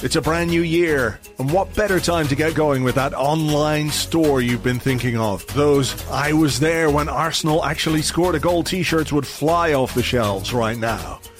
It's a brand new year, and what better time to get going with that online store you've been thinking of? Those I was there when Arsenal actually scored a goal t shirts would fly off the shelves right now.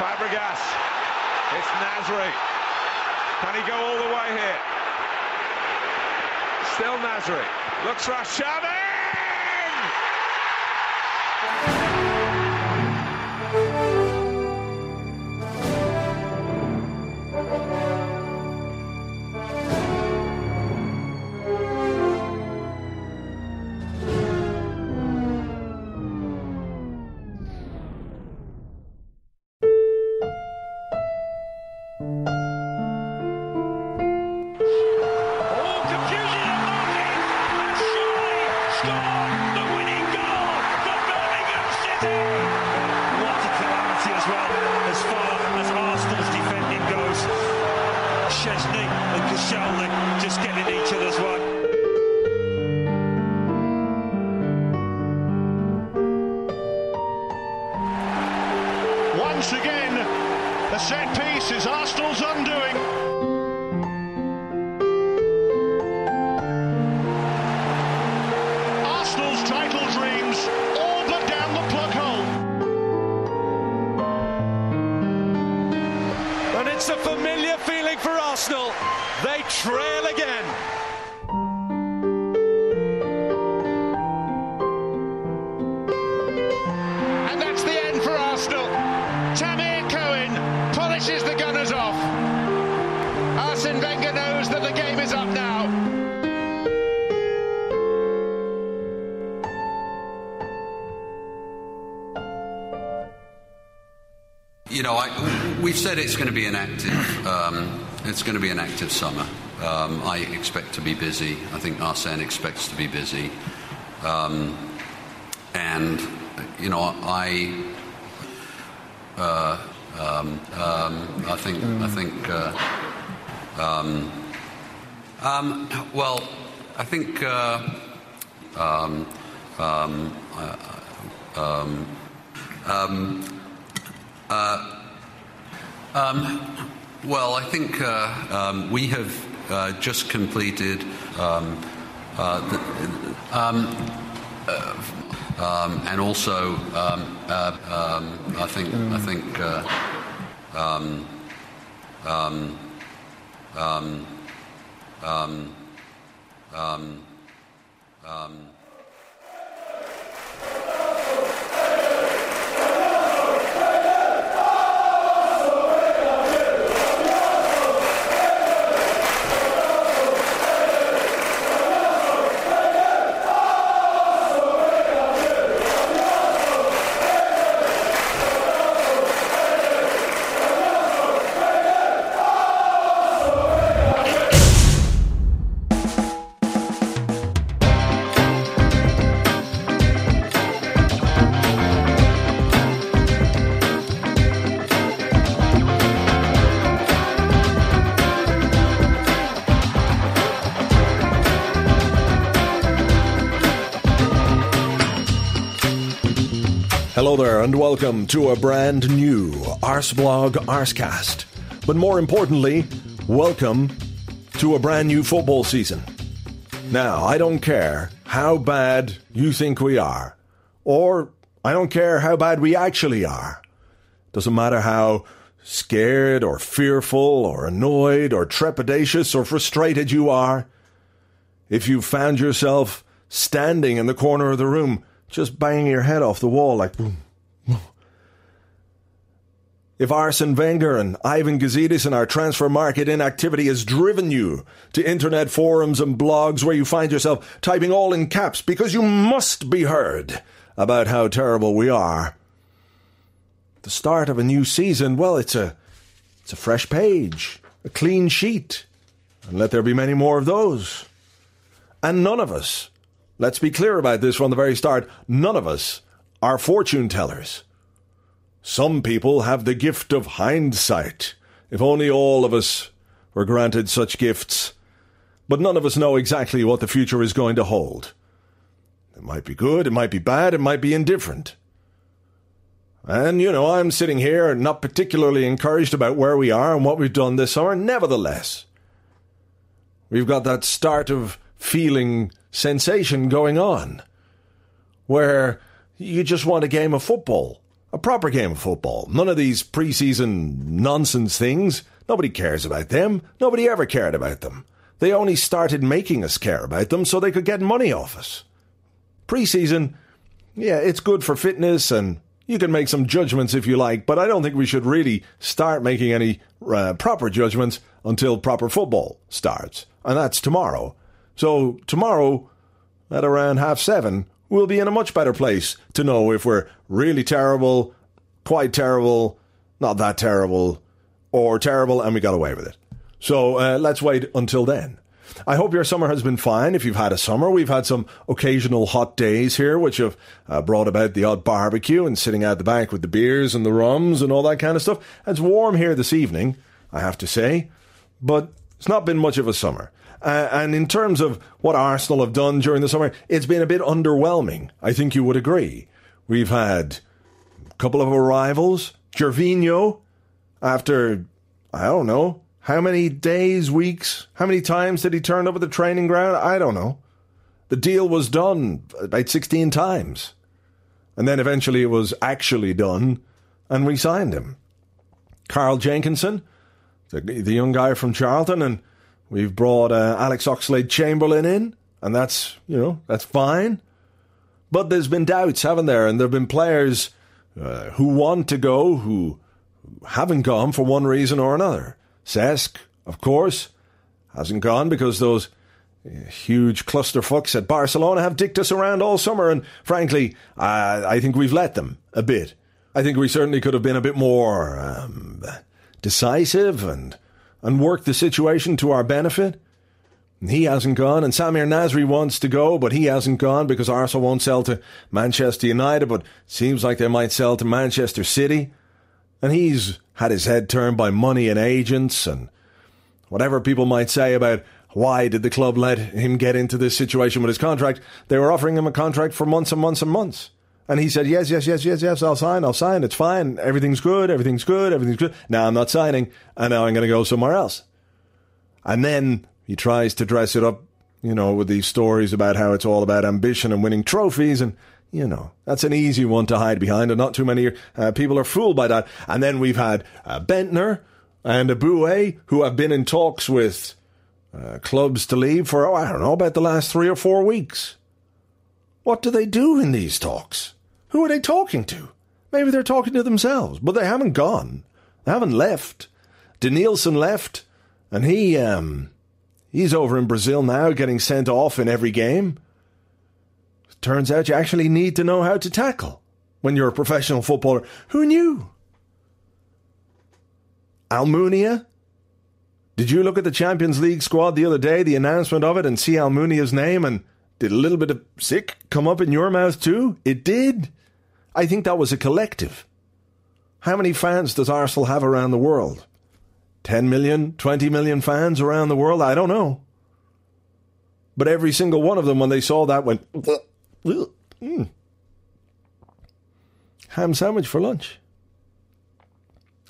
Fabregas. It's Nasri. Can he go all the way here? Still Nasri. Looks Arshavin. You know, I, we've said it's going to be an active, um, it's going to be an active summer. Um, I expect to be busy. I think Arsene expects to be busy, um, and you know, I, uh, um, um, I think, I think, uh, um, well, I think, uh, um, um, uh, well, I think uh, um, we have uh, just completed um, uh, the, um, uh, um, and also um, uh, I think I think Hello there, and welcome to a brand new Arseblog Arsecast. But more importantly, welcome to a brand new football season. Now, I don't care how bad you think we are, or I don't care how bad we actually are. Doesn't matter how scared or fearful or annoyed or trepidatious or frustrated you are. If you found yourself standing in the corner of the room, just banging your head off the wall like boom, if Arsene Wenger and Ivan Gazidis and our transfer market inactivity has driven you to internet forums and blogs where you find yourself typing all in caps because you must be heard about how terrible we are. The start of a new season, well, it's a it's a fresh page, a clean sheet, and let there be many more of those. And none of us, let's be clear about this from the very start, none of us are fortune tellers. Some people have the gift of hindsight. If only all of us were granted such gifts. But none of us know exactly what the future is going to hold. It might be good, it might be bad, it might be indifferent. And, you know, I'm sitting here not particularly encouraged about where we are and what we've done this summer. Nevertheless, we've got that start of feeling sensation going on where you just want a game of football a proper game of football. None of these preseason nonsense things. Nobody cares about them. Nobody ever cared about them. They only started making us care about them so they could get money off us. Preseason, yeah, it's good for fitness and you can make some judgments if you like, but I don't think we should really start making any uh, proper judgments until proper football starts. And that's tomorrow. So, tomorrow at around half seven, we'll be in a much better place to know if we're really terrible, quite terrible, not that terrible, or terrible and we got away with it. So uh, let's wait until then. I hope your summer has been fine. If you've had a summer, we've had some occasional hot days here, which have uh, brought about the odd barbecue and sitting out the back with the beers and the rums and all that kind of stuff. It's warm here this evening, I have to say, but it's not been much of a summer. Uh, and in terms of what Arsenal have done during the summer, it's been a bit underwhelming. I think you would agree. We've had a couple of arrivals. Gervinho, after, I don't know, how many days, weeks, how many times did he turn up at the training ground? I don't know. The deal was done about 16 times. And then eventually it was actually done, and we signed him. Carl Jenkinson, the, the young guy from Charlton, and We've brought uh, Alex Oxlade Chamberlain in, and that's, you know, that's fine. But there's been doubts, haven't there? And there have been players uh, who want to go who haven't gone for one reason or another. Cesc, of course, hasn't gone because those uh, huge clusterfucks at Barcelona have dicked us around all summer, and frankly, I, I think we've let them a bit. I think we certainly could have been a bit more um, decisive and and work the situation to our benefit. He hasn't gone, and Samir Nasri wants to go, but he hasn't gone because Arsenal won't sell to Manchester United, but seems like they might sell to Manchester City. And he's had his head turned by money and agents, and whatever people might say about why did the club let him get into this situation with his contract, they were offering him a contract for months and months and months. And he said, yes, yes, yes, yes, yes, I'll sign, I'll sign, it's fine, everything's good, everything's good, everything's good. Now I'm not signing, and now I'm going to go somewhere else. And then he tries to dress it up, you know, with these stories about how it's all about ambition and winning trophies, and, you know, that's an easy one to hide behind, and not too many uh, people are fooled by that. And then we've had uh, Bendtner and Eboue, who have been in talks with uh, clubs to leave for, oh, I don't know, about the last three or four weeks. What do they do in these talks? Who are they talking to? Maybe they're talking to themselves, but they haven't gone. They haven't left. Denilson left, and he um he's over in Brazil now getting sent off in every game. Turns out you actually need to know how to tackle when you're a professional footballer. Who knew? Almunia? Did you look at the Champions League squad the other day, the announcement of it, and see Almunia's name and did a little bit of sick come up in your mouth too? It did. I think that was a collective. How many fans does Arsenal have around the world? 10 million, 20 million fans around the world? I don't know. But every single one of them, when they saw that, went, mm. ham sandwich for lunch.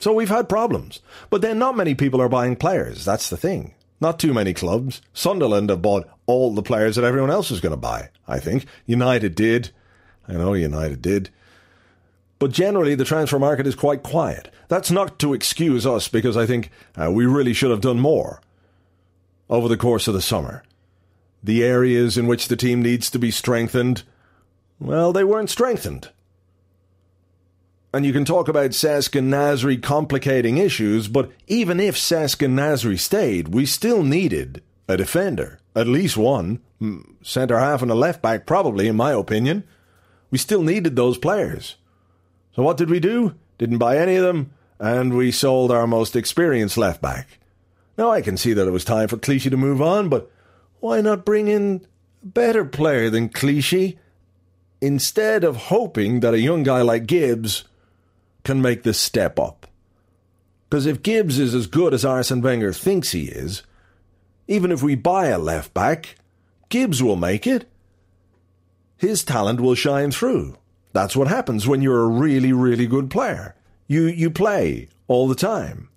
So we've had problems. But then not many people are buying players. That's the thing. Not too many clubs. Sunderland have bought all the players that everyone else was going to buy, I think. United did. I know United did. But generally, the transfer market is quite quiet. That's not to excuse us because I think uh, we really should have done more over the course of the summer. The areas in which the team needs to be strengthened, well, they weren't strengthened. And you can talk about Cesc and Nasri complicating issues, but even if Cesc and Nasri stayed, we still needed a defender. At least one. Centre half and a left back, probably, in my opinion. We still needed those players. So what did we do? Didn't buy any of them, and we sold our most experienced left back. Now I can see that it was time for Clichy to move on, but why not bring in a better player than Clichy instead of hoping that a young guy like Gibbs can make this step up. Because if Gibbs is as good as Arsene Wenger thinks he is, even if we buy a left back, Gibbs will make it. His talent will shine through. That's what happens when you're a really, really good player. You you play all the time.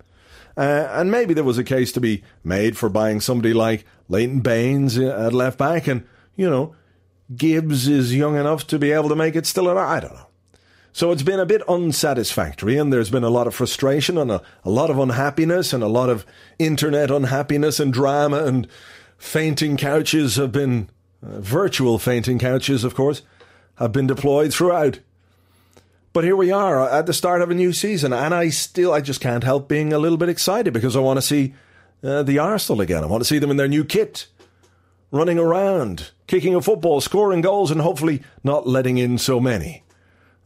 Uh, and maybe there was a case to be made for buying somebody like Leighton Baines at left back, and you know, Gibbs is young enough to be able to make it still. I don't know. So it's been a bit unsatisfactory, and there's been a lot of frustration and a, a lot of unhappiness and a lot of internet unhappiness and drama and fainting couches have been uh, virtual fainting couches, of course, have been deployed throughout. But here we are at the start of a new season, and I still I just can't help being a little bit excited because I want to see uh, the Arsenal again. I want to see them in their new kit, running around, kicking a football, scoring goals, and hopefully not letting in so many.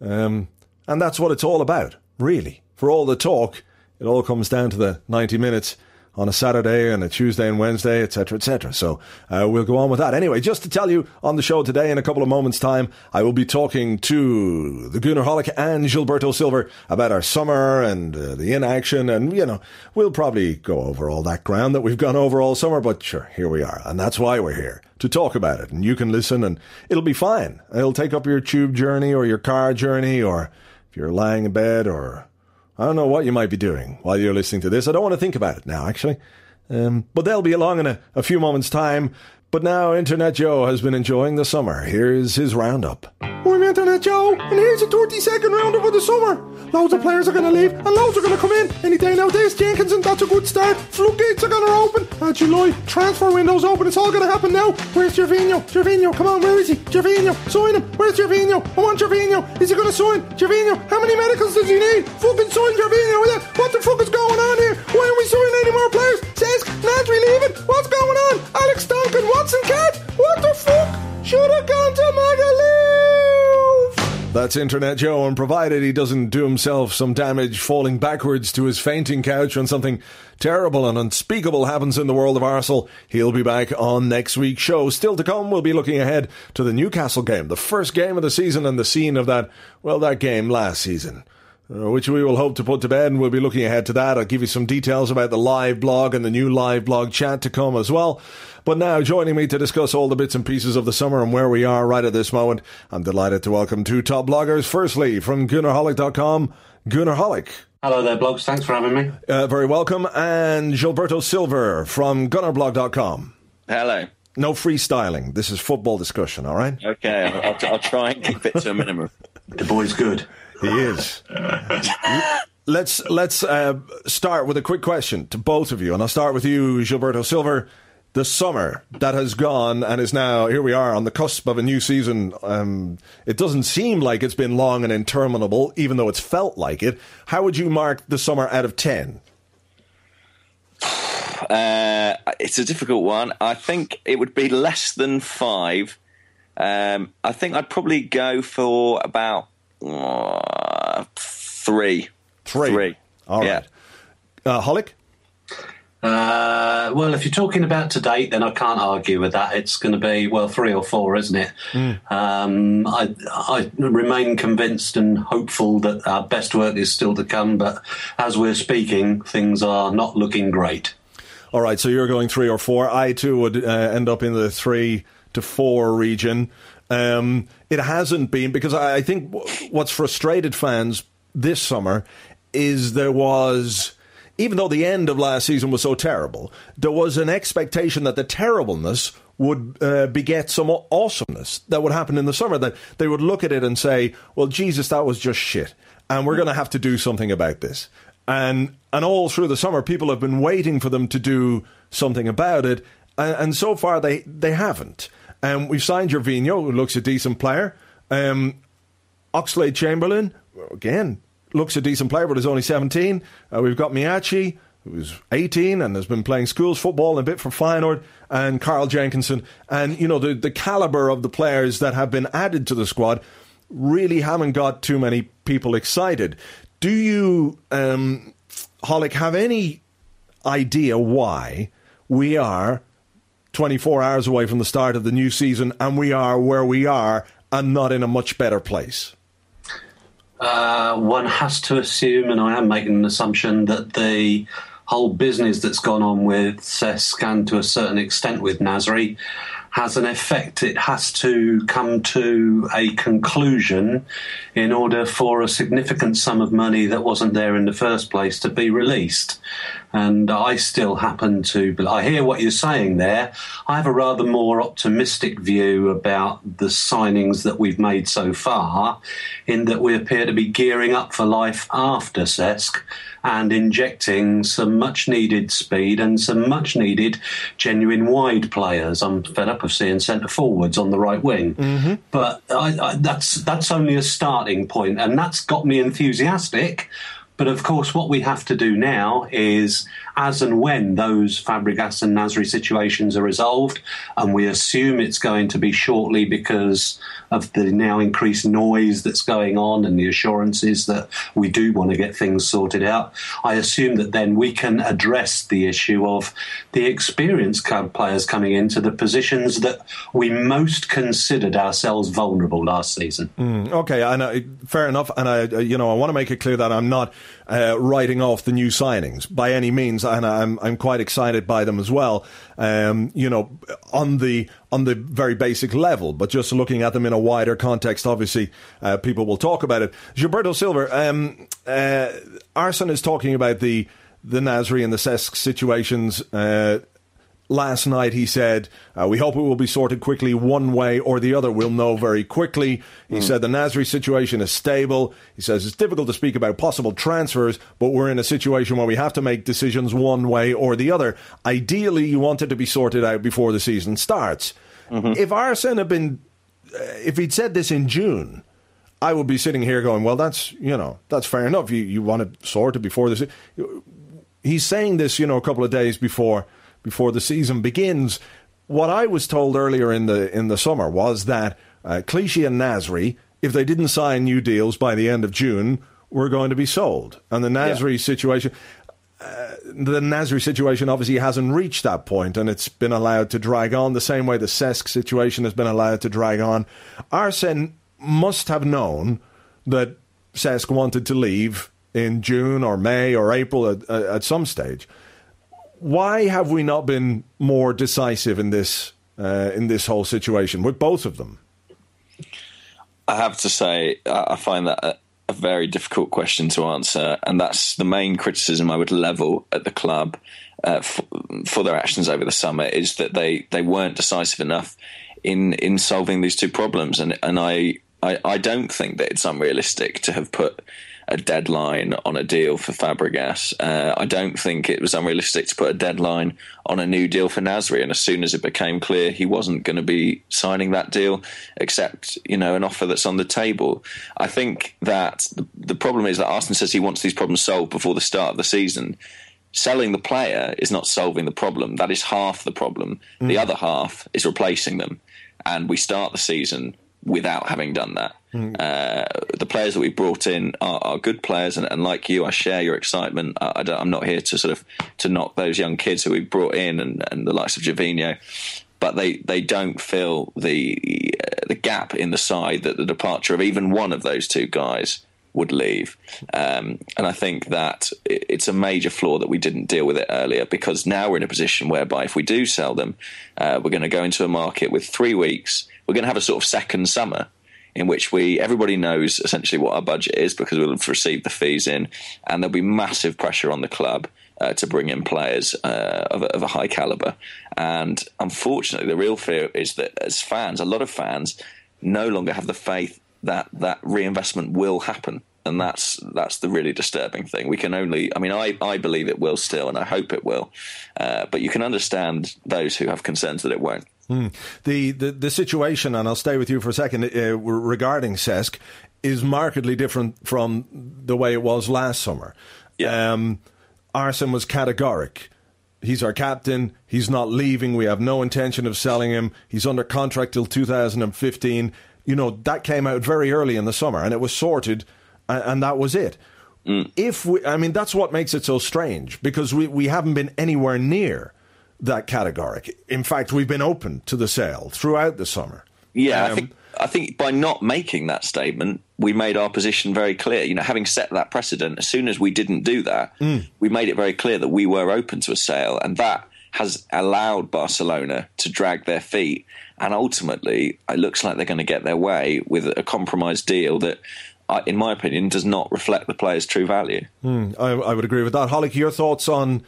Um, and that's what it's all about, really. For all the talk, it all comes down to the 90 minutes on a Saturday and a Tuesday and Wednesday, etc., etc. So uh, we'll go on with that. Anyway, just to tell you on the show today, in a couple of moments' time, I will be talking to the Goonerholic and Gilberto Silva about our summer and uh, the inaction, and you know, we'll probably go over all that ground that we've gone over all summer. But sure, here we are, and that's why we're here to talk about it. And you can listen, and it'll be fine. It'll take up your tube journey or your car journey, or if you're lying in bed or I don't know what you might be doing while you're listening to this. I don't want to think about it now, actually. Um, but they'll be along in a, a few moments' time. But now Internet Joe has been enjoying the summer. Here's his roundup. I'm Internet Joe, and here's a 30 second roundup of the summer. Loads of players are going to leave, and loads are going to come in. Any day now, Dave Jenkinson, that's a good start. Floodgates are going to open. Uh, July, transfer window's open. It's all going to happen now. Where's Gervinho? Gervinho, come on, where is he? Gervinho, sign him. Where's Gervinho? I want Gervinho. Is he going to sign? Gervinho, how many medicals does he need? Fucking sign Gervinho. What the fuck is going on here? Why are we signing any more players? Should have gone to Magaluf. That's Internet Joe, and provided he doesn't do himself some damage falling backwards to his fainting couch when something terrible and unspeakable happens in the world of Arsenal, he'll be back on next week's show. Still to come, we'll be looking ahead to the Newcastle game, the first game of the season and the scene of that, well, that game last season. Uh, which we will hope to put to bed, and we'll be looking ahead to that. I'll give you some details about the live blog and the new live blog chat to come as well. But now, joining me to discuss all the bits and pieces of the summer and where we are right at this moment, I'm delighted to welcome two top bloggers. Firstly, from Goonerholic.com, Goonerholic. Hello there, blogs. Thanks for having me. Uh, very welcome. And Gilberto Silva from Gunnerblog.com. Hello. No freestyling. This is football discussion, all right? Okay, I'll, I'll, I'll try and keep it to a minimum. The boy's good. He is. let's let's uh, start with a quick question to both of you, and I'll start with you, Gilberto Silva. The summer that has gone and is now here we are on the cusp of a new season. Um, it doesn't seem like it's been long and interminable, even though it's felt like it. How would you mark the summer out of ten? Uh, it's a difficult one. I think it would be less than five. Um, I think I'd probably go for about uh, three. Three. Three. All Yeah. right. Uh, Holick? Uh, well, if you're talking about to date, then I can't argue with that. It's going to be well three or four, isn't it? Um, I, I remain convinced and hopeful that our best work is still to come. But as we're speaking, things are not looking great. All right, so you're going three or four. I too would uh, end up in the three to four region. Um, it hasn't been because I, think what's frustrated fans this summer is there was even though the end of last season was so terrible, there was an expectation that the terribleness would uh, beget some awesomeness that would happen in the summer. That they would look at it and say, "Well, Jesus, that was just shit, and we're going to have to do something about this." And and all through the summer, people have been waiting for them to do something about it, and, and so far they they haven't. Um, we've signed Gervinho, who looks a decent player. Um, Oxlade Chamberlain, again, looks a decent player, but is only 17. Uh, we've got Miyaichi, who's 18 and has been playing schools football and a bit for Feyenoord, and Carl Jenkinson. And, you know, the, the calibre of the players that have been added to the squad really haven't got too many people excited. Do you, um, Hollick, have any idea why we are 24 hours away from the start of the new season and we are where we are and not in a much better place? Uh, one has to assume, and I am making an assumption, that the whole business that's gone on with Cesc and to a certain extent with Nasri has an effect. It has to come to a conclusion in order for a significant sum of money that wasn't there in the first place to be released. And I still happen to, but I hear what you're saying there. I have a rather more optimistic view about the signings that we've made so far, in that we appear to be gearing up for life after Cesc and injecting some much needed speed and some much needed genuine wide players. I'm fed up of seeing centre forwards on the right wing, mm-hmm. but I, I, that's that's only a starting point, and that's got me enthusiastic. But of course, what we have to do now is, as and when those Fabregas and Nasri situations are resolved, and we assume it's going to be shortly because of the now increased noise that's going on and the assurances that we do want to get things sorted out, I assume that then we can address the issue of the experienced players coming into the positions that we most considered ourselves vulnerable last season. Mm, okay, and fair enough. And I, you know, I want to make it clear that I'm not uh, writing off the new signings by any means, and I'm I'm quite excited by them as well. Um, you know, on the on the very basic level, but just looking at them in a wider context, obviously, uh, people will talk about it. Gilberto Silva, um, uh, Arsene is talking about the the Nasri and the Cesc situations. Uh, last night he said, uh, We hope it will be sorted quickly one way or the other. We'll know very quickly. He mm. said the Nasri situation is stable. He says it's difficult to speak about possible transfers, but we're in a situation where we have to make decisions one way or the other. Ideally, you want it to be sorted out before the season starts. Mm-hmm. If Arsene had been, uh, if he'd said this in June, I would be sitting here going, well, that's, you know, that's fair enough. You, you want it sorted before this. He's saying this, you know, a couple of days before before the season begins. What I was told earlier in the in the summer was that uh, Clichy and Nasri, if they didn't sign new deals by the end of June, were going to be sold. And the Nasri yeah. situation, uh, the Nasri situation obviously hasn't reached that point, and it's been allowed to drag on the same way the Cesc situation has been allowed to drag on. Arsene must have known that Cesc wanted to leave in June or May or April at, at some stage why have we not been more decisive in this uh, in this whole situation with both of them? I have to say, I find that a, a, very difficult question to answer, and that's the main criticism I would level at the club uh, for, for, their actions over the summer is that they, they weren't decisive enough in in solving these two problems, and and I, I, I don't think that it's unrealistic to have put a deadline on a deal for Fabregas. Uh, I don't think it was unrealistic to put a deadline on a new deal for Nasri. And as soon as it became clear he wasn't going to be signing that deal, except you know an offer that's on the table, I think that the, the problem is that Arsene says he wants these problems solved before the start of the season selling the player is not solving the problem. That is half the problem. Mm. The other half is replacing them. And we start the season without having done that. Uh, the players that we brought in are, are good players, and, and, like you, I share your excitement. I, am not here to sort of to knock those young kids who we brought in and, and the likes of Gervinho, but they, they don't fill the uh, the gap in the side that the departure of even one of those two guys would leave. Um, and I think that it's a major flaw that we didn't deal with it earlier because now we're in a position whereby if we do sell them, uh, we're going to go into a market with three weeks we're going to have a sort of second summer in which we everybody knows essentially what our budget is because we'll have received the fees in, and there'll be massive pressure on the club uh, to bring in players uh, of, of, a high caliber. And unfortunately, the real fear is that as fans, a lot of fans no longer have the faith that that reinvestment will happen. And that's that's the really disturbing thing. We can only, I mean, I, I believe it will still, and I hope it will. Uh, but you can understand those who have concerns that it won't. Mm. The, the the situation, and I'll stay with you for a second uh, regarding Cesc, is markedly different from the way it was last summer. Yeah. Um, Arsene was categoric. He's our captain. He's not leaving. We have no intention of selling him. He's under contract till 2015. You know that came out very early in the summer, and it was sorted, and, and that was it. Mm. If we, I mean, that's what makes it so strange because we, we haven't been anywhere near that categoric. In fact, we've been open to the sale throughout the summer. Yeah, um, I think I think by not making that statement, we made our position very clear. You know, having set that precedent, as soon as we didn't do that, mm. we made it very clear that we were open to a sale, and that has allowed Barcelona to drag their feet. And ultimately, it looks like they're going to get their way with a compromise deal that in my opinion, does not reflect the player's true value. Mm, I, I, would agree with that. Holly, your thoughts on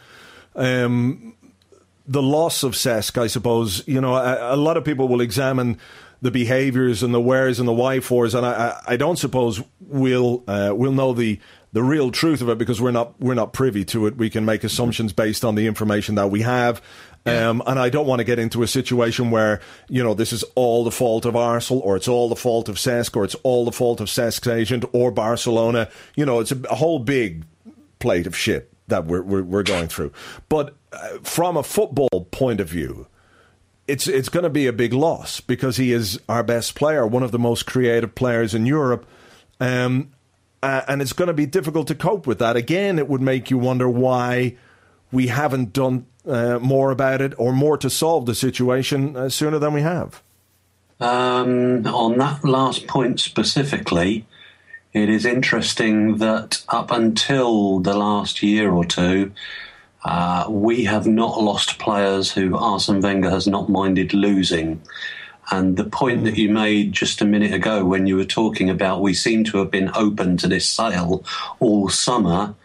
um, the loss of Cesc, I suppose, you know, a, a, lot of people will examine the behaviours and the wheres and the why fors, and I, I don't suppose we'll uh, we'll know the the real truth of it because we're not we're not privy to it. We can make assumptions based on the information that we have. Um, and I don't want to get into a situation where, you know, this is all the fault of Arsenal or it's all the fault of Cesc or it's all the fault of Cesc's agent or Barcelona. You know, it's a, a whole big plate of shit that we're, we're, we're going through. But from a football point of view, it's it's going to be a big loss because he is our best player, one of the most creative players in Europe, um, uh, and it's going to be difficult to cope with that. Again, it would make you wonder why we haven't done uh, more about it or more to solve the situation uh, sooner than we have. Um, on that last point specifically, it is interesting that up until the last year or two, uh, we have not lost players who Arsene Wenger has not minded losing. And the point that you made just a minute ago when you were talking about we seem to have been open to this sale all summer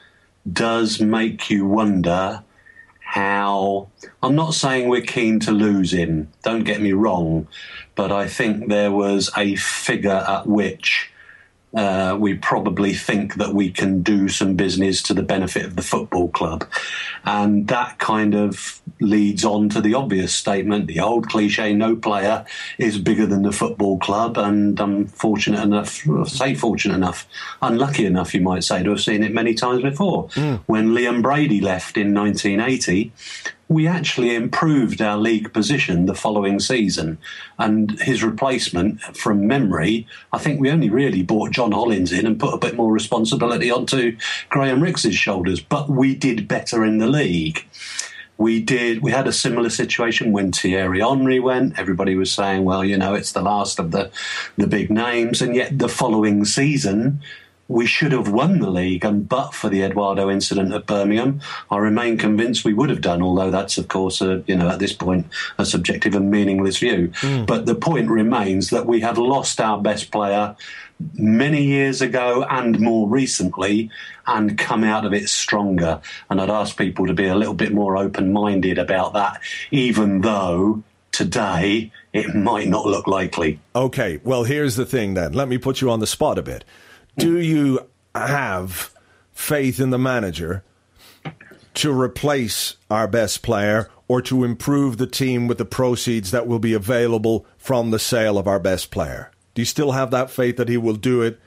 does make you wonder how. I'm not saying we're keen to lose him, don't get me wrong, but I think there was a figure at which uh, we probably think that we can do some business to the benefit of the football club. And that kind of leads on to the obvious statement the old cliche no player is bigger than the football club. And I'm fortunate enough, say fortunate enough, unlucky enough, you might say, to have seen it many times before. Mm. When Liam Brady left in 1980, we actually improved our league position the following season. And his replacement, from memory, I think we only really brought John Hollins in and put a bit more responsibility onto Graham Rix's shoulders. But we did better in the league. We did. We had a similar situation when Thierry Henry went. Everybody was saying, "Well, you know, it's the last of the the big names," and yet the following season, we should have won the league, and but for the Eduardo incident at Birmingham, I remain convinced we would have done. Although that's, of course, a, you know, at this point, a subjective and meaningless view. Mm. But the point remains that we have lost our best player many years ago and more recently, and come out of it stronger. And I'd ask people to be a little bit more open-minded about that, even though today it might not look likely. Okay, well, here's the thing then. Let me put you on the spot a bit do you have faith in the manager to replace our best player or to improve the team with the proceeds that will be available from the sale of our best player? Do you still have that faith that he will do it?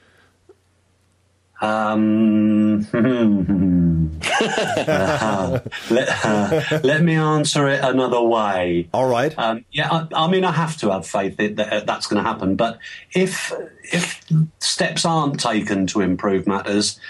Um, uh, let, uh, let, me answer it another way. All right. Um, yeah, I, I, mean, I have to have faith that, that that's going to happen. But if if steps aren't taken to improve matters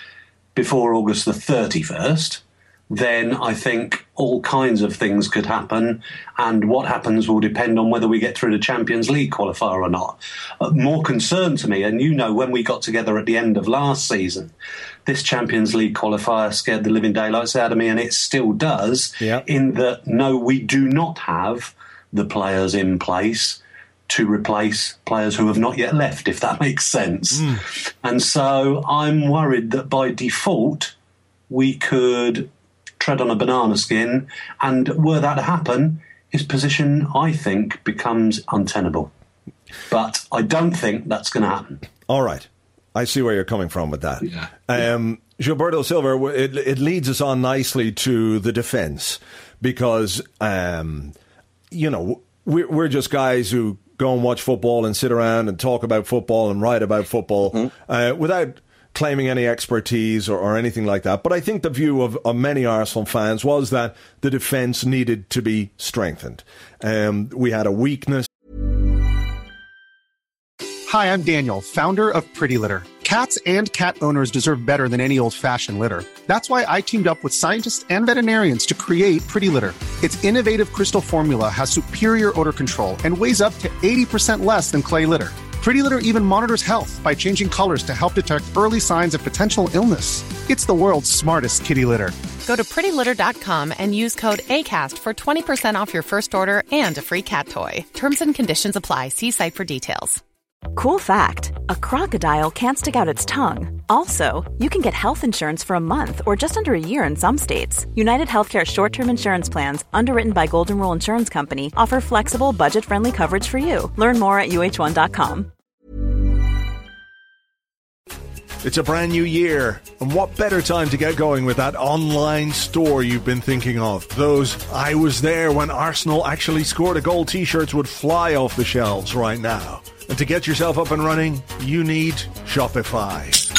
before August the thirty first, then I think all kinds of things could happen. And what happens will depend on whether we get through the Champions League qualifier or not. Uh, more concern to me, and you know, when we got together at the end of last season, this Champions League qualifier scared the living daylights out of me, and it still does, yeah. in that no, we do not have the players in place to replace players who have not yet left, if that makes sense. Mm. And so I'm worried that by default, we could tread on a banana skin. And were that to happen, his position, I think, becomes untenable. But I don't think that's going to happen. All right. I see where you're coming from with that. Yeah. Um, Gilberto Silva, it, it leads us on nicely to the defense because, um, you know, we're, we're just guys who go and watch football and sit around and talk about football and write about football Mm-hmm. uh, without claiming any expertise or, or anything like that. But I think the view of, of many Arsenal fans was that the defence needed to be strengthened. Um, we had a weakness. Hi, I'm Daniel, founder of Pretty Litter. Cats and cat owners deserve better than any old fashioned litter. That's why I teamed up with scientists and veterinarians to create Pretty Litter. Its innovative crystal formula has superior odor control and weighs up to 80% less than clay litter. Pretty Litter even monitors health by changing colors to help detect early signs of potential illness. It's the world's smartest kitty litter. Go to prettylitter.com and use code ACAST for 20% off your first order and a free cat toy. Terms and conditions apply. See site for details. Cool fact a crocodile can't stick out its tongue. Also, you can get health insurance for a month or just under a year in some states. United Healthcare short term insurance plans, underwritten by Golden Rule Insurance Company, offer flexible, budget friendly coverage for you. Learn more at uh1.com. It's a brand new year, and what better time to get going with that online store you've been thinking of? Those I was there when Arsenal actually scored a goal t shirts would fly off the shelves right now. And to get yourself up and running, you need Shopify.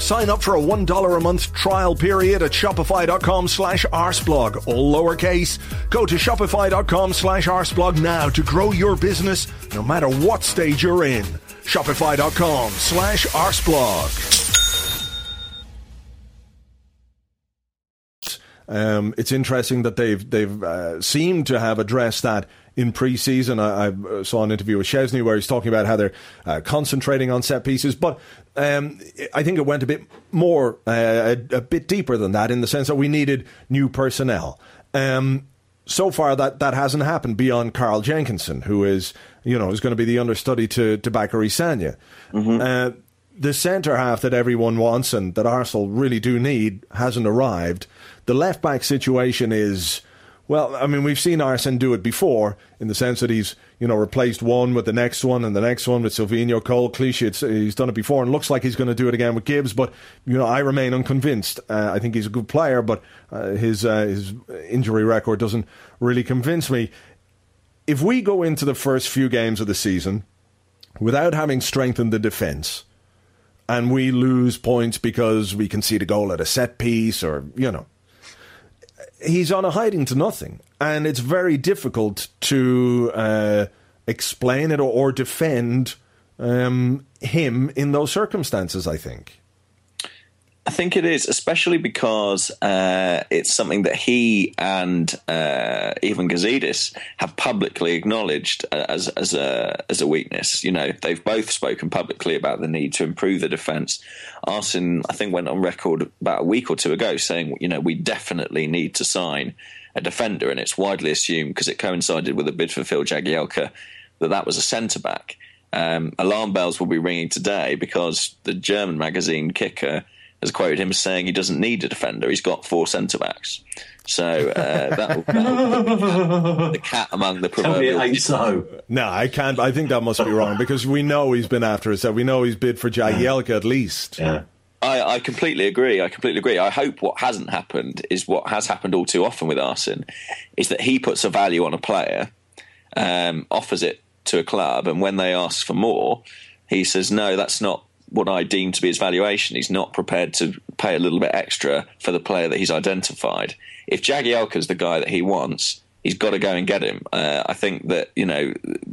Sign up for a $1 a month trial period at shopify.com slash arseblog, all lowercase. Go to shopify.com slash arseblog now to grow your business no matter what stage you're in. Shopify.com slash arseblog. Um, it's interesting that they've they've uh, seemed to have addressed that in pre-season. I, I saw an interview with Szczesny where he's talking about how they're uh, concentrating on set pieces, but um, I think it went a bit more, uh, a, a, bit deeper than that, in the sense that we needed new personnel. Um, so far, that, that hasn't happened beyond Carl Jenkinson, who is you know is going to be the understudy to to Bakary Sagna. Mm-hmm. the centre half that everyone wants and that Arsenal really do need hasn't arrived. The left back situation is, well, I mean, we've seen Arsene do it before in the sense that he's, you know, replaced one with the next one and the next one with Silvinho Cole. Clichy, he's done it before and looks like he's going to do it again with Gibbs, but, you know, I remain unconvinced. Uh, I think he's a good player, but uh, his, uh, his injury record doesn't really convince me. If we go into the first few games of the season without having strengthened the defence, and we lose points because we concede a goal at a set piece or, you know, he's on a hiding to nothing. And it's very difficult to uh, explain it or, or defend um, him in those circumstances, I think. I think it is, especially because uh, it's something that he and uh, even Gazidis have publicly acknowledged as as a as a weakness. You know, they've both spoken publicly about the need to improve the defence. Arsene, I think, went on record about a week or two ago saying, you know, we definitely need to sign a defender, and it's widely assumed because it coincided with a bid for Phil Jagielka that that was a centre back. Um, alarm bells will be ringing today because the German magazine Kicker has quoted him as saying he doesn't need a defender. He's got four centre backs. So uh, that the cat among the proverbial. Tell me it ain't so. No, I can't. I think that must be wrong because we know he's been after us. We know he's bid for Jagielka at least. Yeah. I, I completely agree. I completely agree. I hope what hasn't happened is what has happened all too often with Arsene, is that he puts a value on a player, um, offers it to a club, and when they ask for more, he says, "No, that's not what I deem to be his valuation. He's not prepared to pay a little bit extra for the player that he's identified. If Jagielka's the guy that he wants, he's got to go and get him. Uh, I think that you know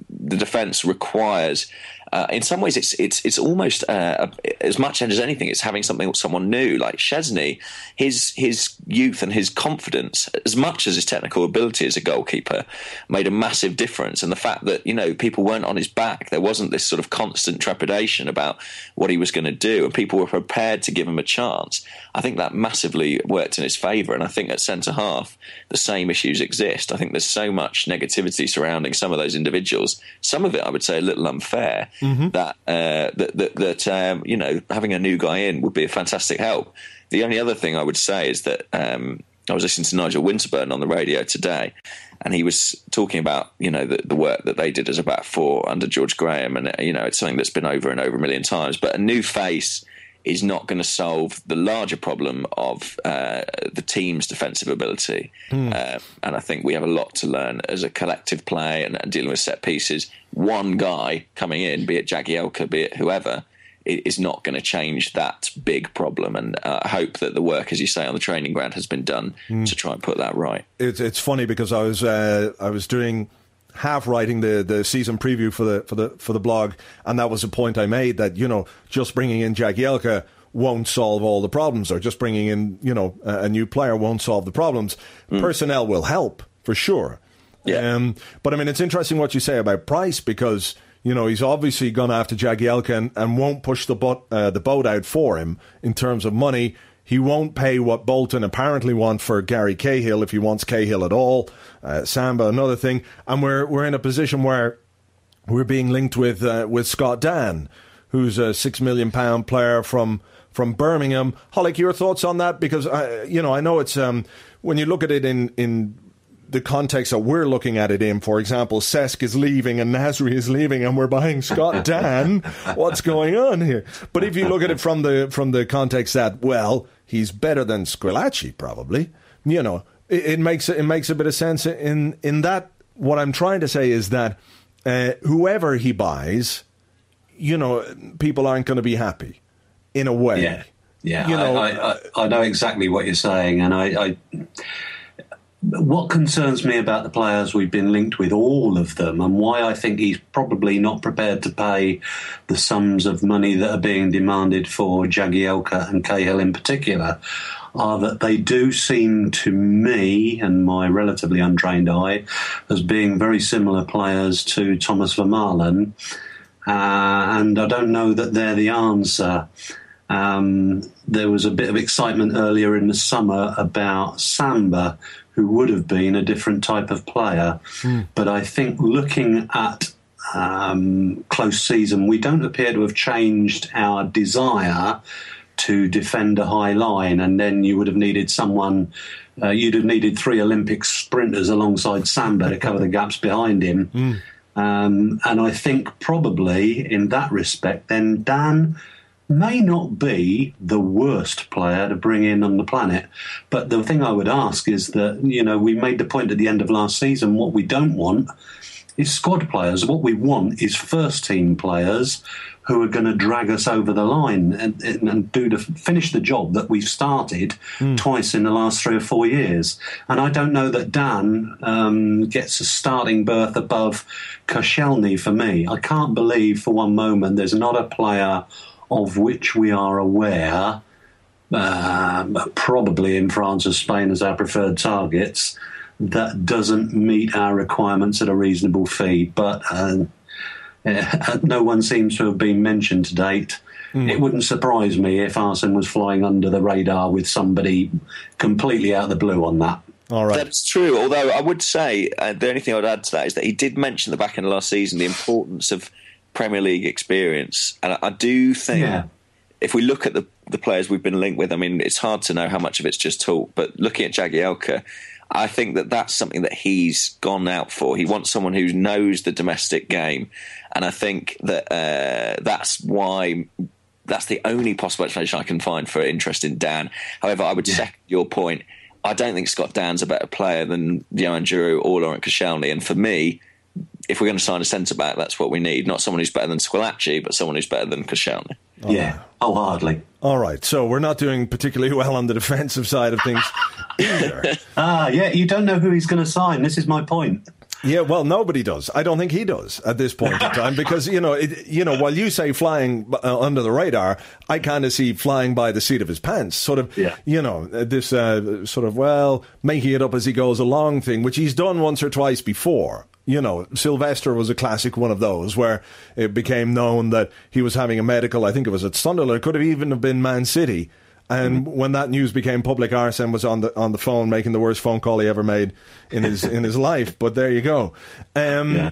the defence requires uh, in some ways, it's it's it's almost uh, as much as anything, it's having something with someone new like Szczesny. His his youth and his confidence, as much as his technical ability as a goalkeeper, made a massive difference. And the fact that you know people weren't on his back, there wasn't this sort of constant trepidation about what he was going to do, and people were prepared to give him a chance. I think that massively worked in his favour. And I think at centre half, the same issues exist. I think there's so much negativity surrounding some of those individuals. Some of it, I would say, a little unfair mm-hmm. that, uh, that that, that um, you know having a new guy in would be a fantastic help. The only other thing I would say is that um, I was listening to Nigel Winterburn on the radio today, and he was talking about you know the, the, work that they did as a back four under George Graham, and you know it's something that's been over and over a million times. But a new face is not going to solve the larger problem of uh, the team's defensive ability. Mm. Uh, and I think we have a lot to learn as a collective play and, and dealing with set pieces. One guy coming in, be it Jagielka, be it whoever, is not going to change that big problem. And uh, hope that the work, as you say, on the training ground has been done mm. to try and put that right. It's, it's funny because I was uh, I was doing half writing the, the season preview for the for the for the blog, and that was a point I made that you know just bringing in Jagielka won't solve all the problems, or just bringing in you know a, a new player won't solve the problems. Mm. Personnel will help for sure. Yeah. Um, but I mean, it's interesting what you say about Price because you know he's obviously gone after Jagielka and, and won't push the boat uh, the boat out for him in terms of money. He won't pay what Bolton apparently want for Gary Cahill if he wants Cahill at all. Uh, Samba, another thing, and we're we're in a position where we're being linked with uh, with Scott Dann, who's a six million pound player from from Birmingham. Hollick, your thoughts on that? Because I, you know, I know it's um, when you look at it in in the context that we're looking at it in. For example, Cesc is leaving and Nasri is leaving, and we're buying Scott Dann. What's going on here? But if you look at it from the from the context that well, he's better than Squillaci, probably. You know, it, it, makes it makes a bit of sense in in that. What I'm trying to say is that uh, whoever he buys, you know, people aren't going to be happy in a way. Yeah, yeah. You know, I, I, I know exactly what you're saying, and I, I what concerns me about the players we've been linked with, all of them, and why I think he's probably not prepared to pay the sums of money that are being demanded for Jagielka and Cahill in particular, are that they do seem to me and my relatively untrained eye as being very similar players to Thomas Vermaelen. Uh, and I don't know that they're the answer. Um, there was a bit of excitement earlier in the summer about Samba, who would have been a different type of player. Mm. But I think looking at um, close season, we don't appear to have changed our desire to defend a high line, and then you would have needed someone. Uh, you'd have needed three Olympic sprinters alongside Samba to cover the gaps behind him. Mm. Um, and I think probably in that respect, then Dann may not be the worst player to bring in on the planet. But the thing I would ask is that, you know, we made the point at the end of last season what we don't want is squad players. What we want is first team players who are going to drag us over the line and, and do to finish the job that we've started mm. twice in the last three or four years. And I don't know that Dann um, gets a starting berth above Koscielny for me. I can't believe for one moment there's not a player of which we are aware, uh, probably in France or Spain as our preferred targets, that doesn't meet our requirements at a reasonable fee. But uh, no one seems to have been mentioned to date. Mm. It wouldn't surprise me if Arsene was flying under the radar with somebody completely out of the blue on that. All right. That's true. Although I would say uh, the only thing I would add to that is that he did mention the back end of last season the importance of Premier League experience, and I, do think yeah. if we look at the the players we've been linked with, I mean, it's hard to know how much of it's just talk. But looking at Jagielka, I think that that's something that he's gone out for. He wants someone who knows the domestic game, and I think that uh, that's why that's the only possible explanation I can find for interest in Dann. However, I would yeah. second your point. I don't think Scott Dann's a better player than Johan Djourou or Laurent Koscielny, and for me, if we're going to sign a centre back, that's what we need. Not someone who's better than Squillaci, but someone who's better than Koscielny. Oh, yeah, oh, hardly. All right, so we're not doing particularly well on the defensive side of things either. ah, yeah, you don't know who he's going to sign. This is my point. Yeah, well, nobody does. I don't think he does at this point in time because you know, it, you know, while you say flying uh, under the radar, I kind of see flying by the seat of his pants, sort of. Yeah. You know, uh, this uh, sort of well, making it up as he goes along thing, which he's done once or twice before. You know, Silvestre was a classic one of those where it became known that he was having a medical. I think it was at Sunderland. It could have even have been Man City. And Mm-hmm. when that news became public, Arsene was on the on the phone making the worst phone call he ever made in his in his life. But there you go. Um,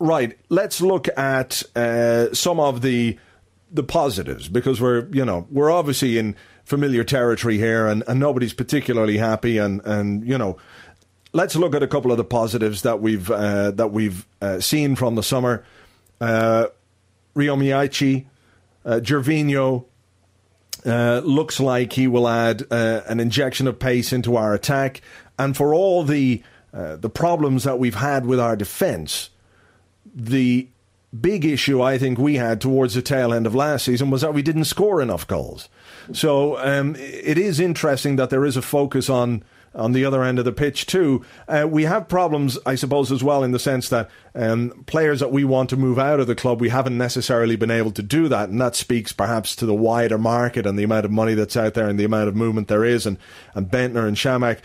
Right. Let's look at uh, some of the the positives because we're you know we're obviously in familiar territory here, and, and nobody's particularly happy. And and you know, let's look at a couple of the positives that we've uh, that we've uh, seen from the summer. Uh, uh, Gervinho, uh, looks like he will add uh, an injection of pace into our attack, and for all the uh, the problems that we've had with our defence, the big issue I think we had towards the tail end of last season was that we didn't score enough goals. So um, it is interesting that there is a focus on on the other end of the pitch too. Uh, we have problems, I suppose, as well in the sense that um, players that we want to move out of the club, we haven't necessarily been able to do that, and that speaks perhaps to the wider market and the amount of money that's out there and the amount of movement there is, and and Bendtner and Chamakh.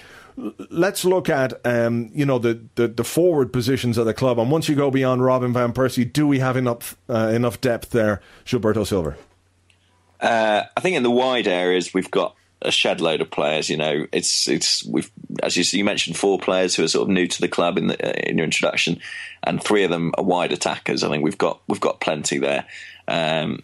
Let's look at um, you know the, the, the forward positions of the club, and once you go beyond Robin van Persie, do we have enough uh, enough depth there, Gilberto Silva? Uh, I think in the wide areas we've got a shed load of players. You know, it's it's we've as you you mentioned four players who are sort of new to the club in the, uh, in your introduction, and three of them are wide attackers. I think we've got we've got plenty there. Um,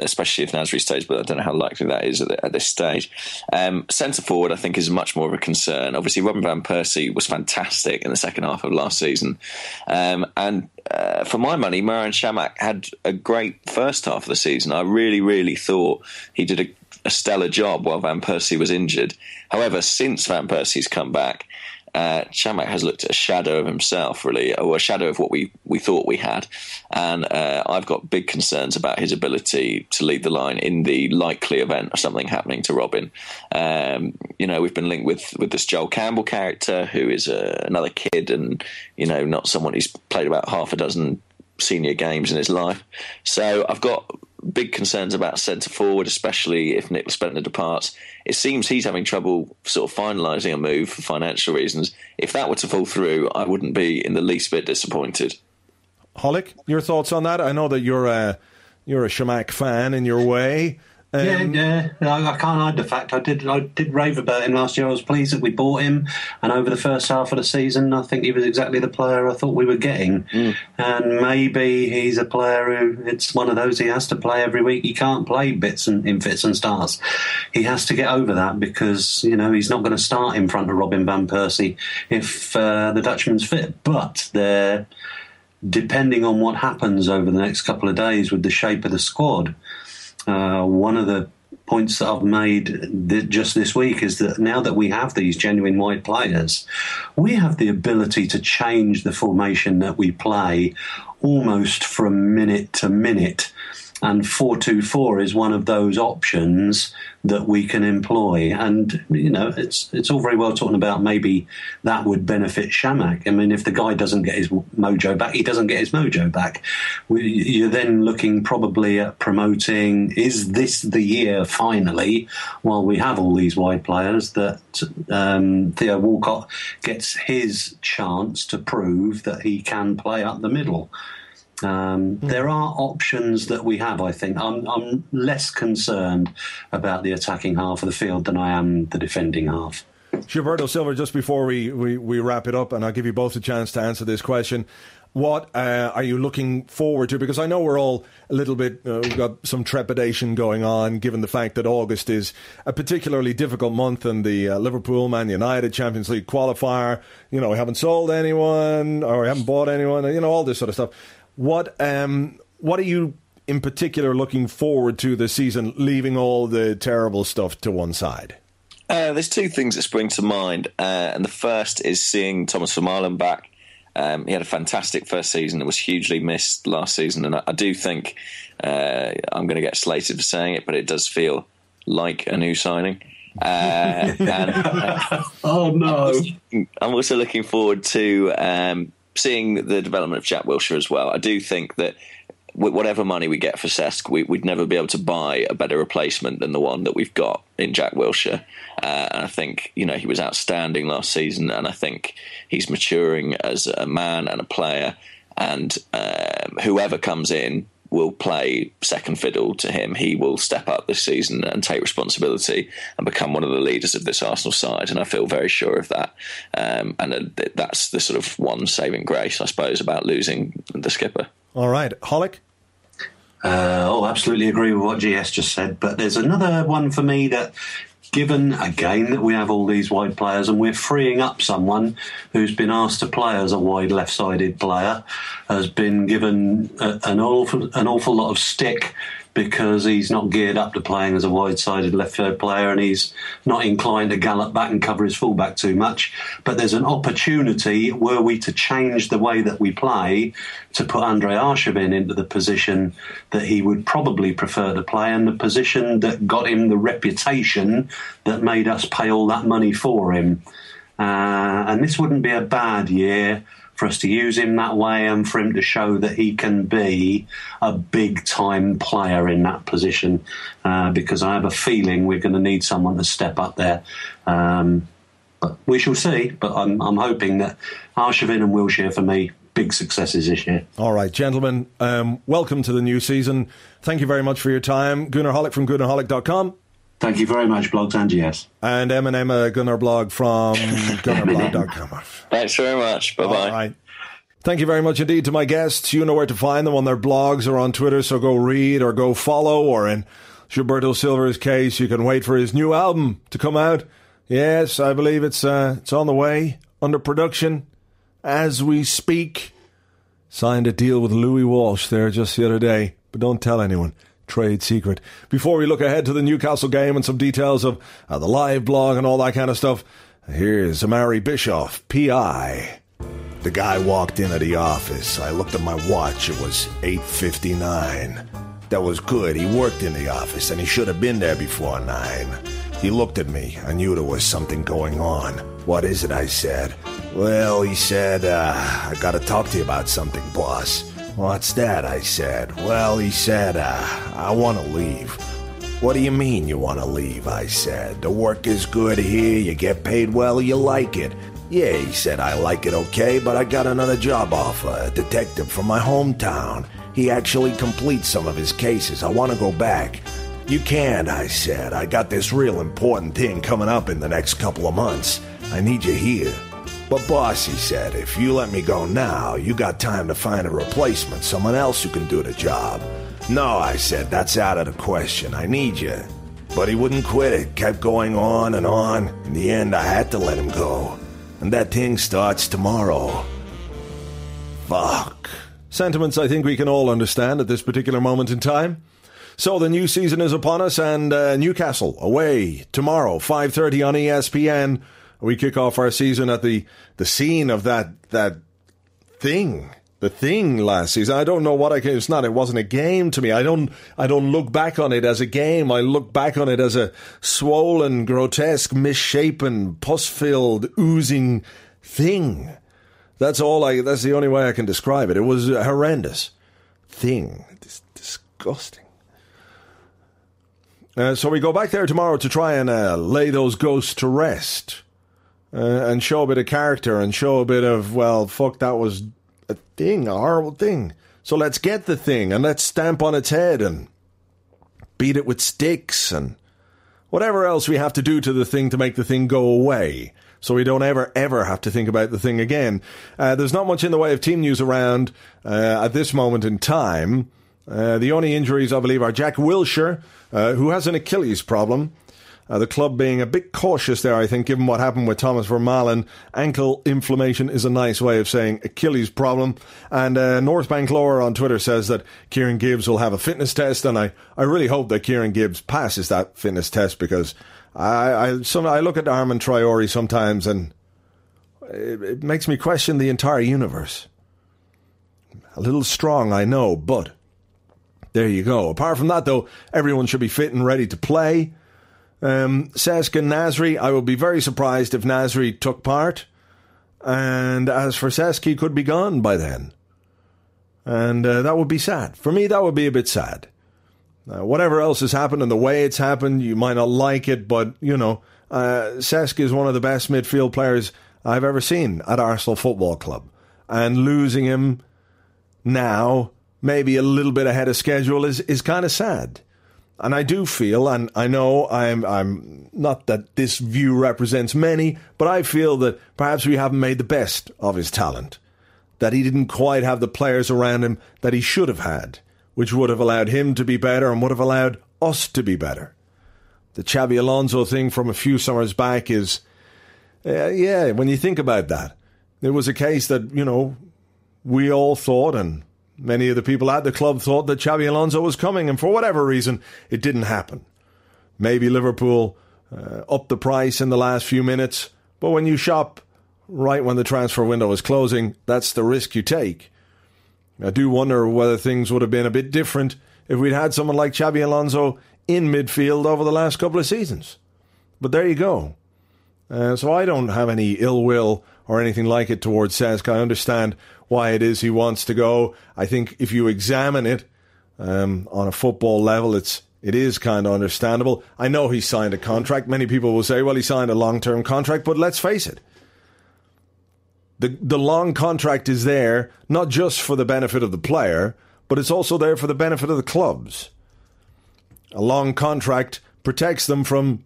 especially if Nasri stays, but I don't know how likely that is at, the, at this stage. Um, Centre forward, I think, is much more of a concern. Obviously, Robin van Persie was fantastic in the second half of last season, um, and uh, for my money, Marouane Chamakh had a great first half of the season. I really, really thought he did a, a stellar job while Van Persie was injured. However, since Van Persie's come back, uh, Chamakh has looked a shadow of himself, really, or a shadow of what we, we thought we had. And uh, I've got big concerns about his ability to lead the line in the likely event of something happening to Robin. Um, you know, we've been linked with, with this Joel Campbell character, who is uh, another kid and, you know, not someone who's played about half a dozen senior games in his life. So I've got big concerns about centre forward, especially if Nicholas Bendtner departs. It seems he's having trouble sort of finalising a move for financial reasons. If that were to fall through, I wouldn't be in the least bit disappointed. Hollick, your thoughts on that? I know that you're a you're a Chamakh fan in your way. Um, yeah, yeah. I, I can't hide the fact I did. I did rave about him last year. I was pleased that we bought him, and over the first half of the season, I think he was exactly the player I thought we were getting. And maybe he's a player who it's one of those he has to play every week. He can't play bits and in fits and starts. He has to get over that because you know he's not going to start in front of Robin van Persie if uh, the Dutchman's fit. But they're depending on what happens over the next couple of days with the shape of the squad. Uh, one of the points that I've made th- just this week is that now that we have these genuine wide players, we have the ability to change the formation that we play almost from minute to minute. And 424 is one of those options that we can employ. And, you know, it's it's all very well talking about maybe that would benefit Chamakh. I mean, if the guy doesn't get his mojo back, he doesn't get his mojo back. We, you're then looking probably at promoting is this the year finally, while we have all these wide players, that um, Theo Walcott gets his chance to prove that he can play up the middle. Um, There are options that we have. I think I'm, I'm less concerned about the attacking half of the field than I am the defending half. Gilberto Silva, just before we, we, we wrap it up, and I'll give you both a chance to answer this question. What uh, are you looking forward to? Because I know we're all a little bit, uh, we've got some trepidation going on, given the fact that August is a particularly difficult month and the uh, Liverpool Man United Champions League qualifier. You know, we haven't sold anyone or we haven't bought anyone, you know, all this sort of stuff. What, um, what are you in particular looking forward to this season, leaving all the terrible stuff to one side? Uh, there's two things that spring to mind, uh, and the first is seeing Thomas Vermaelen back. Um, he had a fantastic first season. It was hugely missed last season, and I, I do think uh, I'm going to get slated for saying it, but it does feel like a new signing. Uh, and, uh, oh no! I'm also looking forward to um, seeing the development of Jack Wilshere as well. I do think that whatever money we get for Cesc, we, would never be able to buy a better replacement than the one that we've got in Jack Wilshere. Uh, and I think you know he was outstanding last season, and I think he's maturing as a man and a player. And um, whoever comes in will play second fiddle to him. He will step up this season and take responsibility and become one of the leaders of this Arsenal side. And I feel very sure of that. Um, and that's the sort of one saving grace, I suppose, about losing the skipper. All right, Hollick. Uh, oh, absolutely agree with what GS just said. But there's another one for me that given again that we have all these wide players and we're freeing up someone who's been asked to play as a wide left-sided player has been given a, an awful an awful lot of stick because he's not geared up to playing as a wide-sided left-field player and he's not inclined to gallop back and cover his fullback too much. But there's an opportunity, were we to change the way that we play, to put Andre Arshavin into the position that he would probably prefer to play and the position that got him the reputation that made us pay all that money for him. Uh, and this wouldn't be a bad year for us to use him that way and for him to show that he can be a big time player in that position. Uh, because I have a feeling we're going to need someone to step up there. Um, but we shall see. But I'm, I'm hoping that Arshavin and Wilshere for me big successes this year. All right, gentlemen, um, welcome to the new season. Thank you very much for your time. Goonerholic from Goonerholic.com. Thank you very much, Blogs and GS. And M and Emma Gunnerblog from Gunnerblog.com. Thanks very much. Bye bye. All right. Thank you very much indeed to my guests. You know where to find them on their blogs or on Twitter, so go read or go follow, or in Gilberto Silva's case, you can wait for his new album to come out. Yes, I believe it's uh, it's on the way, under production, as we speak. Signed a deal with Louis Walsh there just the other day, but don't tell anyone trade secret. Before we look ahead to the Newcastle game and some details of uh, the live blog and all that kind of stuff, here's Amari Bischoff, PI. The guy walked into the office. I looked at my watch. It was 8:59. That was good. He worked in the office and he should have been there before 9. He looked at me. I knew there was something going on. What is it? I said. Well, he said, uh, I gotta talk to you about something, boss. What's that? I said. Well, he said, uh, I want to leave. What do you mean you want to leave? I said. The work is good here, you get paid well, you like it. Yeah, he said, I like it okay, but I got another job offer, a detective from my hometown. He actually completes some of his cases. I want to go back. You can't, I said. I got this real important thing coming up in the next couple of months. I need you here. But boss, he said, if you let me go now, you got time to find a replacement, someone else who can do the job. No, I said, that's out of the question. I need you. But he wouldn't quit it, kept going on and on. In the end, I had to let him go. And that thing starts tomorrow. Fuck. Sentiments I think we can all understand at this particular moment in time. So the new season is upon us, and uh, Newcastle away tomorrow, 5.30 on ESPN we kick off our season at the the scene of that that thing the thing last season. I don't know what I can. It's not. It wasn't a game to me. I don't. I don't look back on it as a game. I look back on it as a swollen, grotesque, misshapen, pus-filled, oozing thing. That's all. I. That's the only way I can describe it. It was a horrendous thing. It's disgusting. Uh, so we go back there tomorrow to try and uh, lay those ghosts to rest uh, and show a bit of character and show a bit of well, fuck, that was a thing, a horrible thing. So let's get the thing and let's stamp on its head and beat it with sticks and whatever else we have to do to the thing to make the thing go away. So we don't ever, ever have to think about the thing again. Uh, there's not much in the way of team news around uh, at this moment in time. Uh, the only injuries, I believe, are Jack Wilshere, uh, who has an Achilles problem. Uh, the club being a bit cautious there, I think, given what happened with Thomas Vermaelen. Ankle inflammation is a nice way of saying Achilles problem. And uh, North Bank Lower on Twitter says that Kieran Gibbs will have a fitness test, and I, I really hope that Kieran Gibbs passes that fitness test because I I, some, I look at Armand Traore sometimes and it, it makes me question the entire universe. A little strong, I know, but there you go. Apart from that, though, everyone should be fit and ready to play. Um, and Nasri, I would be very surprised if Nasri took part. And as for Cesc, he could be gone by then. And uh, that would be sad. For me, that would be a bit sad. Uh, whatever else has happened and the way it's happened, you might not like it, but, you know, uh, is one of the best midfield players I've ever seen at Arsenal Football Club. And losing him now, maybe a little bit ahead of schedule, is, is kind of sad. And I do feel, and I know I'm, I'm not that this view represents many, but I feel that perhaps we haven't made the best of his talent. That he didn't quite have the players around him that he should have had, which would have allowed him to be better and would have allowed us to be better. The Xabi Alonso thing from a few summers back is, uh, yeah, when you think about that, it was a case that, you know, we all thought, and Many of the people at the club thought that Xabi Alonso was coming, and for whatever reason, it didn't happen. Maybe Liverpool uh, upped the price in the last few minutes, but when you shop right when the transfer window is closing, that's the risk you take. I do wonder whether things would have been a bit different if we'd had someone like Xabi Alonso in midfield over the last couple of seasons. But there you go. Uh, so I don't have any ill will or anything like it towards Cesc. I understand why it is he wants to go. I think if you examine it um, on a football level, it's it is kind of understandable. I know he signed a contract. Many people will say, "Well, he signed a long-term contract," but let's face it. The the long contract is there not just for the benefit of the player, but it's also there for the benefit of the clubs. A long contract protects them from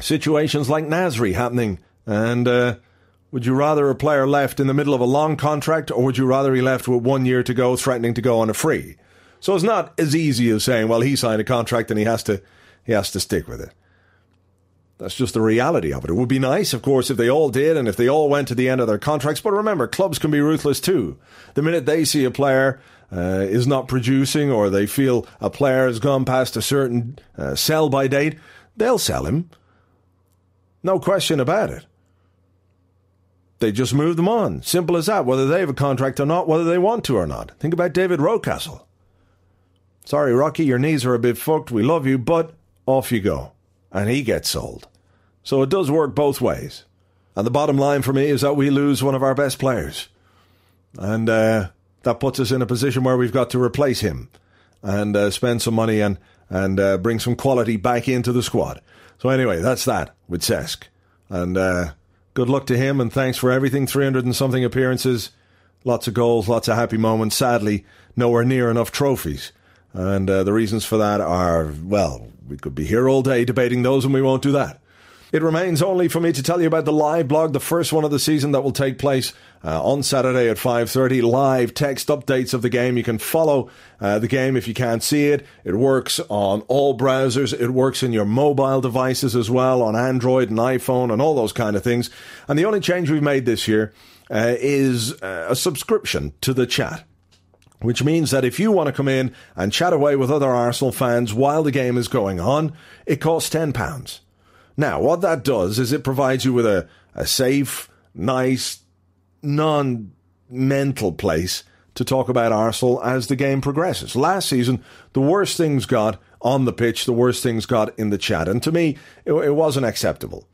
situations like Nasri happening and uh, would you rather a player left in the middle of a long contract, or would you rather he left with one year to go, threatening to go on a free? So it's not as easy as saying, well, he signed a contract and he has to he has to stick with it. That's just the reality of it. It would be nice, of course, if they all did and if they all went to the end of their contracts. But remember, clubs can be ruthless too. The minute they see a player uh, is not producing or they feel a player has gone past a certain uh, sell by date, they'll sell him. No question about it. They just move them on. Simple as that, whether they have a contract or not, whether they want to or not. Think about David Rocastle. Sorry, Rocky, your knees are a bit fucked. We love you, but off you go. And he gets sold. So it does work both ways. And the bottom line for me is that we lose one of our best players. And uh, that puts us in a position where we've got to replace him and uh, spend some money and, and uh, bring some quality back into the squad. So, anyway, that's that with Cesc. And uh, Good luck to him, and thanks for everything. 300 and something appearances, lots of goals, lots of happy moments. Sadly, nowhere near enough trophies. And uh, the reasons for that are, well, we could be here all day debating those, and we won't do that. It remains only for me to tell you about the live blog, the first one of the season that will take place uh, on Saturday at 5:30. Live text updates of the game. You can follow uh, the game if you can't see it. It works on all browsers. It works in your mobile devices as well, on Android and iPhone and all those kind of things. And the only change we've made this year uh, is uh, a subscription to the chat which means that if you want to come in and chat away with other Arsenal fans while the game is going on, it costs £10. Now, what that does is it provides you with a, a safe, nice, non mental place to talk about Arsenal as the game progresses. Last season, the worst things got on the pitch, the worst things got in the chat. And to me, it, it wasn't acceptable.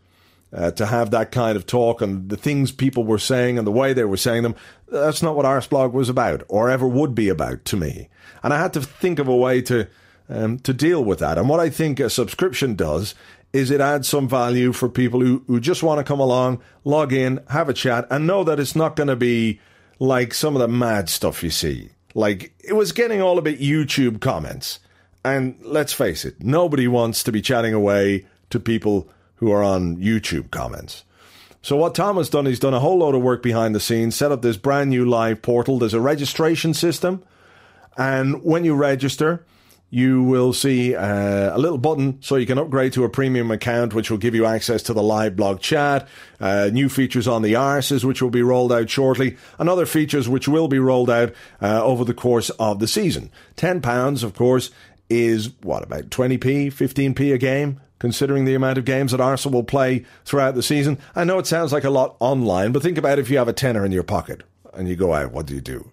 Uh, to have that kind of talk and the things people were saying and the way they were saying them, that's not what Arseblog was about or ever would be about to me. And I had to think of a way to um, to deal with that. And what I think a subscription does is it adds some value for people who, who just want to come along, log in, have a chat, and know that it's not going to be like some of the mad stuff you see. Like, it was getting all a bit YouTube comments. And let's face it, nobody wants to be chatting away to people who are on YouTube comments. So what Tom has done, he's done a whole load of work behind the scenes, set up this brand new live portal. There's a registration system. And when you register, you will see uh, a little button so you can upgrade to a premium account, which will give you access to the live blog chat, uh, new features on the arses, which will be rolled out shortly, and other features which will be rolled out uh, over the course of the season. £10, of course, is what, about 20p, 15p a game? Considering the amount of games that Arsenal will play throughout the season, I know it sounds like a lot online, but think about if you have a tenner in your pocket and you go out, what do you do?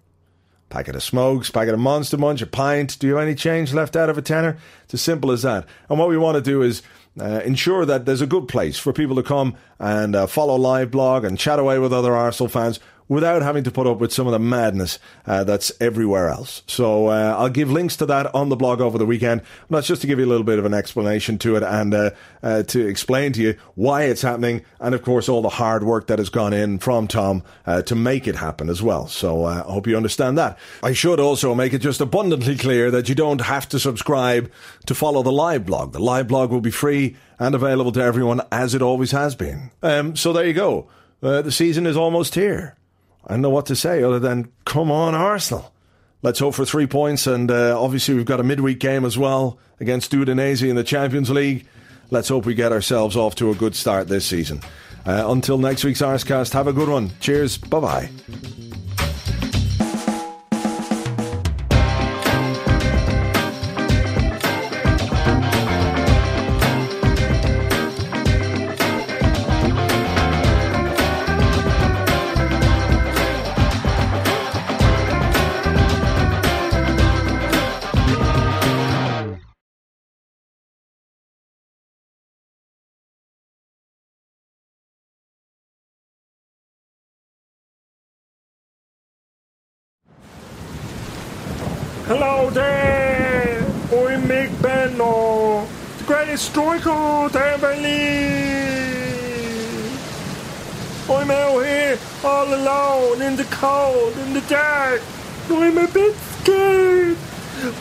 Packet of smokes, packet of Monster Munch, a pint. Do you have any change left out of a tenner? It's as simple as that. And what we want to do is uh, ensure that there's a good place for people to come and uh, follow live blog and chat away with other Arsenal fans without having to put up with some of the madness uh, that's everywhere else. So uh, I'll give links to that on the blog over the weekend. And that's just to give you a little bit of an explanation to it and uh, uh, to explain to you why it's happening, and of course all the hard work that has gone in from Tom uh, to make it happen as well. So uh, I hope you understand that. I should also make it just abundantly clear that you don't have to subscribe to follow the live blog. The live blog will be free and available to everyone as it always has been. Um, so there you go. the season is almost here. I don't know what to say other than come on, Arsenal. Let's hope for three points, and uh, obviously we've got a midweek game as well against Udinese in the Champions League. Let's hope we get ourselves off to a good start this season. Uh, until next week's Arscast, have a good one. Cheers. Bye bye. Ever live! I'm out here all alone in the cold, in the dark. I'm a bit scared.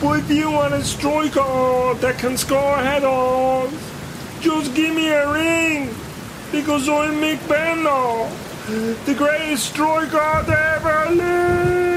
But if you want a striker that can score head on, just give me a ring. Because I'm Mick Benno, the greatest striker to ever live!